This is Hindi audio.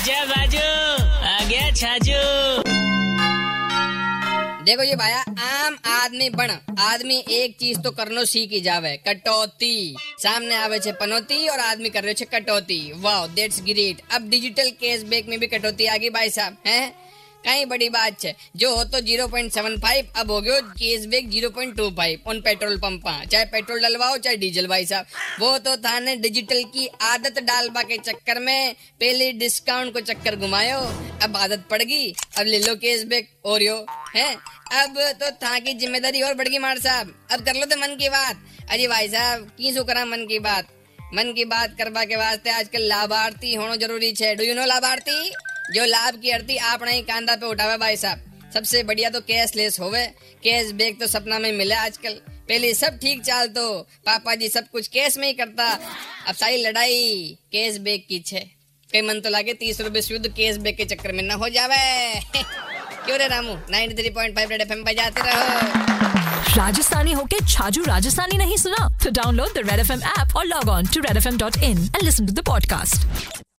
आजा बाजू आ गया छाजू। देखो ये भाया, आम आदमी बन। आदमी एक चीज़ तो करनो सीख ही जावे, कटौती। सामने आवे छे पनौती और आदमी कर रहे छे कटौती। वाओ दैट्स ग्रेट अब डिजिटल कैशबैक में भी कटौती आ गई भाई साहब, हैं? कई बड़ी बात है जो हो तो ज़ीरो पॉइंट सेवन फाइव, अब हो गयो cashback zero point two five. उन पेट्रोल पंप चाहे पेट्रोल डलवाओ, चाहे डीजल भाई साहब। वो तो थाने डिजिटल की आदत डालबा के चक्कर में। पहले डिस्काउंट को चक्कर घुमायो, अब आदत पड़ गई। अब ले लो कैशबैक और यो, है? अब तो था की ज़िम्मेदारी और बढ़ गई मार साहब। अब कर लो तो मन की बात। अरे भाई साहब की सो करा मन की बात? मन की बात करवा के वास्ते आजकल लाभार्थी होना ज़रूरी है डू यू नो लाभार्थी? जो लाभ की अर्थी आपने ही कांधा पे उठावे भाई साहब। सबसे बढ़िया तो कैश लेस होवे। कैश बैग तो सपना में मिले आजकल। पहले सब ठीक चाल तो पापा जी सब कुछ कैश में ही करता। अब सारी लड़ाई कैश बैग की छे। कई मन तो लागे तीस रुपए शुद्ध कैश बैग के चक्कर में न हो जावे। क्यों रे रामू? 93.5 रेड एफएम बजाते रहो। राजस्थानी होके छाजू राजस्थानी नहीं सुना? तो download the Red FM app app और log on to in and listen to the podcast